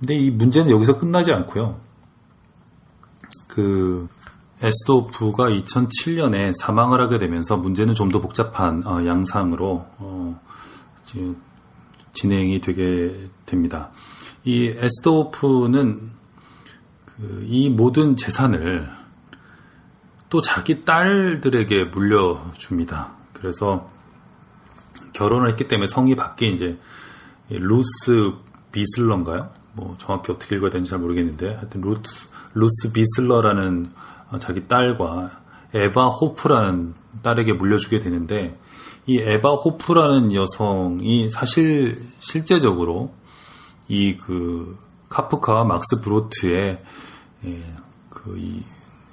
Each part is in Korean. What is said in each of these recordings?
근데 이 문제는 여기서 끝나지 않고요. 그 에스도프가 2007년에 사망을 하게 되면서 문제는 좀 더 복잡한 어, 양상으로 어, 진행이 되게 됩니다. 이 에스도프는 그 이 모든 재산을 또 자기 딸들에게 물려줍니다. 그래서 결혼을 했기 때문에 성이 밖에 이제 루스 비슬러인가요? 뭐 정확히 어떻게 읽어야 되는지 잘 모르겠는데 하여튼 루스, 루스 비슬러라는 자기 딸과 에바 호프라는 딸에게 물려주게 되는데 이 에바 호프라는 여성이 사실 실제적으로 이 그 카프카와 막스 브로트의 예, 그이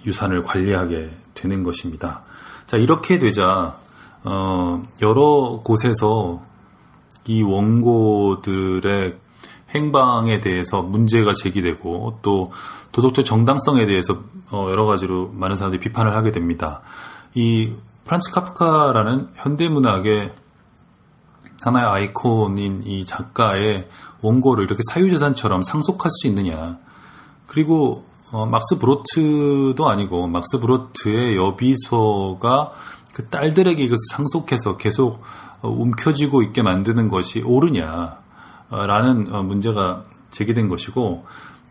유산을 관리하게 되는 것입니다. 자 이렇게 되자 어, 여러 곳에서 이 원고들의 행방에 대해서 문제가 제기되고 또 도덕적 정당성에 대해서 어, 여러 가지로 많은 사람들이 비판을 하게 됩니다. 이 프란츠 카프카라는 현대 문학의 하나의 아이콘인 이 작가의 원고를 이렇게 사유재산처럼 상속할 수 있느냐. 그리고 어, 막스 브로트도 아니고 막스 브로트의 여비소가 그 딸들에게 이것을 상속해서 계속 어, 움켜쥐고 있게 만드는 것이 옳으냐 라는 어, 문제가 제기된 것이고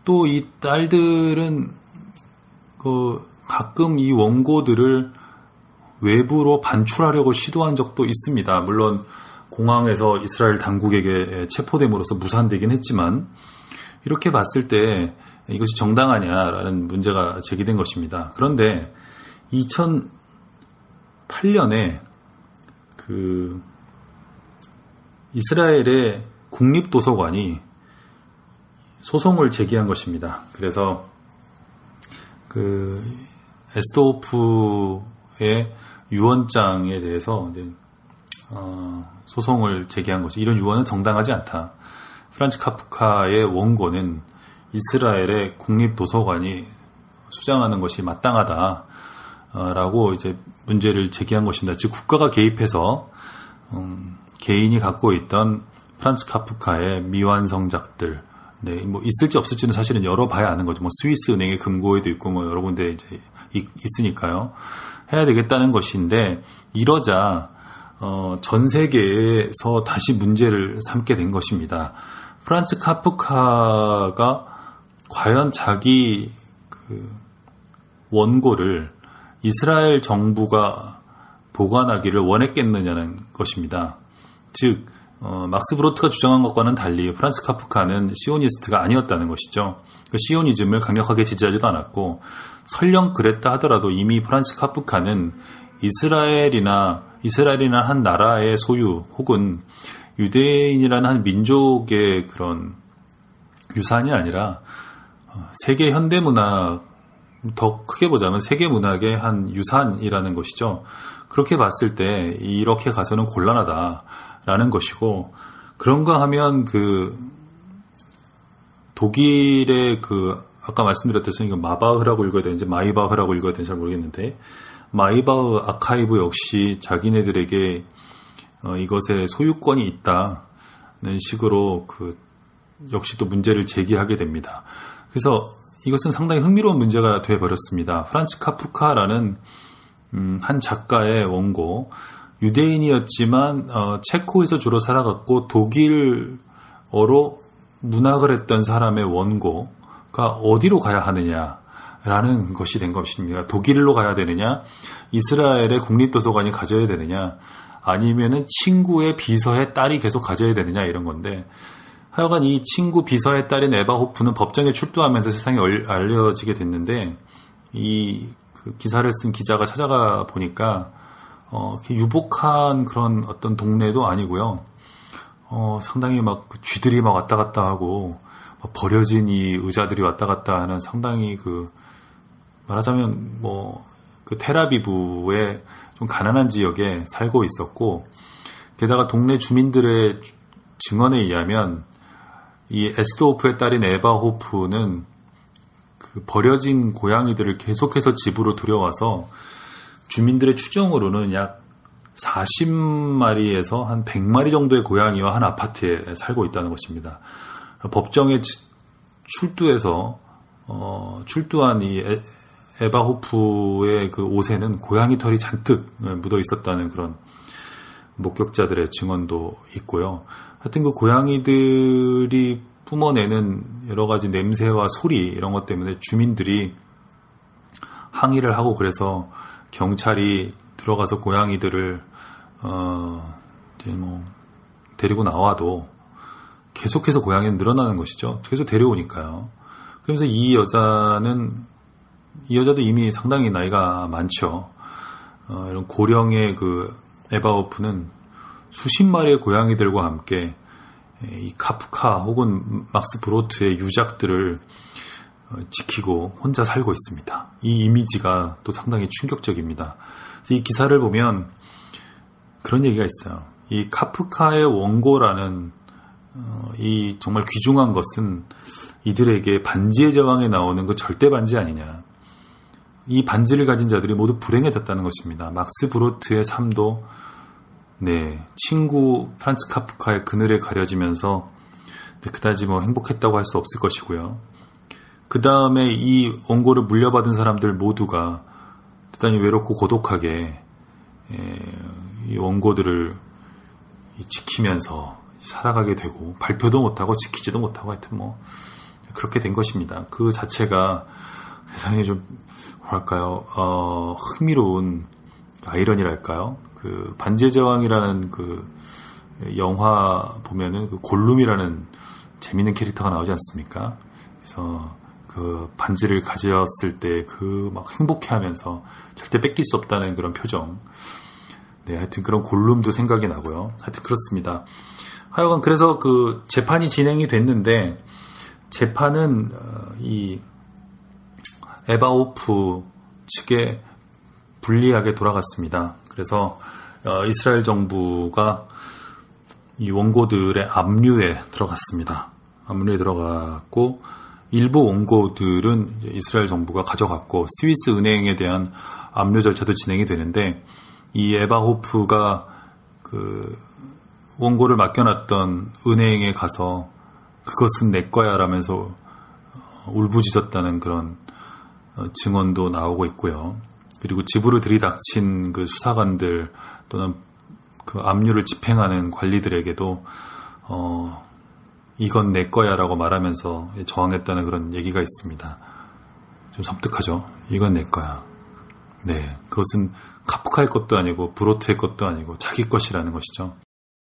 또 이 딸들은 그 가끔 이 원고들을 외부로 반출하려고 시도한 적도 있습니다. 물론 공항에서 이스라엘 당국에게 체포됨으로써 무산되긴 했지만 이렇게 봤을 때 이것이 정당하냐라는 문제가 제기된 것입니다. 그런데 2008년에 그 이스라엘의 국립도서관이 소송을 제기한 것입니다. 그래서 그 에스도프의 유언장에 대해서 어, 소송을 제기한 것이 이런 유언은 정당하지 않다. 프란츠 카프카의 원고는 이스라엘의 국립 도서관이 수장하는 것이 마땅하다라고 이제 문제를 제기한 것입니다. 즉 국가가 개입해서 음, 개인이 갖고 있던 프란츠 카프카의 미완성작들, 네, 뭐 있을지 없을지는 사실은 열어봐야 아는 거죠. 뭐 스위스 은행의 금고에도 있고 뭐 여러 군데 이제 있으니까요. 해야 되겠다는 것인데 이러자 어, 전 세계에서 다시 문제를 삼게 된 것입니다. 프란츠 카프카가 과연 자기 그 원고를 이스라엘 정부가 보관하기를 원했겠느냐는 것입니다. 즉, 어, 막스 브로트가 주장한 것과는 달리 프란츠 카프카는 시오니스트가 아니었다는 것이죠. 그 시오니즘을 강력하게 지지하지도 않았고 설령 그랬다 하더라도 이미 프란츠 카프카는 이스라엘이나 이스라엘이나 한 나라의 소유 혹은 유대인이라는 한 민족의 그런 유산이 아니라 세계 현대 문학 더 크게 보자면 세계 문학의 한 유산이라는 것이죠. 그렇게 봤을 때 이렇게 가서는 곤란하다 라는 것이고 그런가 하면 그 독일의 그 아까 말씀드렸듯이 마바흐라고 읽어야 되는지 마이바흐라고 읽어야 되는지 잘 모르겠는데 마이바흐 아카이브 역시 자기네들에게 어, 이것에 소유권이 있다는 식으로 그 역시 또 문제를 제기하게 됩니다. 그래서 이것은 상당히 흥미로운 문제가 되어 버렸습니다. 프란츠 카프카라는 음, 한 작가의 원고 유대인이었지만 어, 체코에서 주로 살아갔고 독일어로 문학을 했던 사람의 원고가 어디로 가야 하느냐라는 것이 된 것입니다. 독일로 가야 되느냐, 이스라엘의 국립도서관이 가져야 되느냐, 아니면은 친구의 비서의 딸이 계속 가져야 되느냐 이런 건데 하여간 이 친구 비서의 딸인 에바 호프는 법정에 출두하면서 세상에 알려지게 됐는데 이 그 기사를 쓴 기자가 찾아가 보니까 어, 유복한 그런 어떤 동네도 아니고요. 어, 상당히 막그 쥐들이 막 왔다 갔다 하고 버려진 이 의자들이 왔다 갔다 하는 상당히 그 말하자면 뭐 그 테라비브의 좀 가난한 지역에 살고 있었고 게다가 동네 주민들의 증언에 의하면 이 에스도호프의 딸인 에바 호프는 그 버려진 고양이들을 계속해서 집으로 들여와서 주민들의 추정으로는 약 40마리에서 한 100마리 정도의 고양이와 한 아파트에 살고 있다는 것입니다. 법정에 출두해서 어, 출두한 이 에, 에바호프의 그 옷에는 고양이 털이 잔뜩 묻어 있었다는 그런 목격자들의 증언도 있고요. 하여튼 그 고양이들이 뿜어내는 여러 가지 냄새와 소리 이런 것 때문에 주민들이 항의를 하고 그래서 경찰이 들어가서 고양이들을 어 이제 뭐 데리고 나와도 계속해서 고양이는 늘어나는 것이죠. 계속 데려오니까요. 그러면서 이 여자는 이 여자도 이미 상당히 나이가 많죠. 어, 이런 고령의 그 에바오프는 수십 마리의 고양이들과 함께 이 카프카 혹은 막스 브로트의 유작들을 어, 지키고 혼자 살고 있습니다. 이 이미지가 또 상당히 충격적입니다. 이 기사를 보면 그런 얘기가 있어요. 이 카프카의 원고라는 어, 이 정말 귀중한 것은 이들에게 반지의 제왕에 나오는 그 절대 반지 아니냐. 이 반지를 가진 자들이 모두 불행해졌다는 것입니다. 막스 브로트의 삶도 네 친구 프란츠 카프카의 그늘에 가려지면서 네, 그다지 뭐 행복했다고 할 수 없을 것이고요. 그 다음에 이 원고를 물려받은 사람들 모두가 대단히 외롭고 고독하게 예, 이 원고들을 지키면서 살아가게 되고 발표도 못하고 지키지도 못하고 하여튼 뭐 그렇게 된 것입니다. 그 자체가 세상에 좀 뭐랄까요 어, 흥미로운 아이러니랄까요 그 반지의 제왕이라는 그 영화 보면은 그 골룸이라는 재밌는 캐릭터가 나오지 않습니까? 그래서 그 반지를 가졌을 때 그 막 행복해하면서 절대 뺏길 수 없다는 그런 표정. 네, 하여튼 그런 골룸도 생각이 나고요. 하여튼 그렇습니다. 하여간 그래서 그 재판이 진행이 됐는데 재판은 어, 이 에바오프 측에 불리하게 돌아갔습니다. 그래서 어, 이스라엘 정부가 이 원고들의 압류에 들어갔습니다. 압류에 들어갔고 일부 원고들은 이스라엘 정부가 가져갔고 스위스 은행에 대한 압류 절차도 진행이 되는데 이 에바 호프가 그 원고를 맡겨놨던 은행에 가서 그것은 내 거야 라면서 울부짖었다는 그런 어, 증언도 나오고 있고요. 그리고 집으로 들이닥친 그 수사관들 또는 그 압류를 집행하는 관리들에게도 어 이건 내 거야 라고 말하면서 저항했다는 그런 얘기가 있습니다. 좀 섬뜩하죠. 이건 내 거야. 네, 그것은 카프카의 것도 아니고 브로트의 것도 아니고 자기 것이라는 것이죠.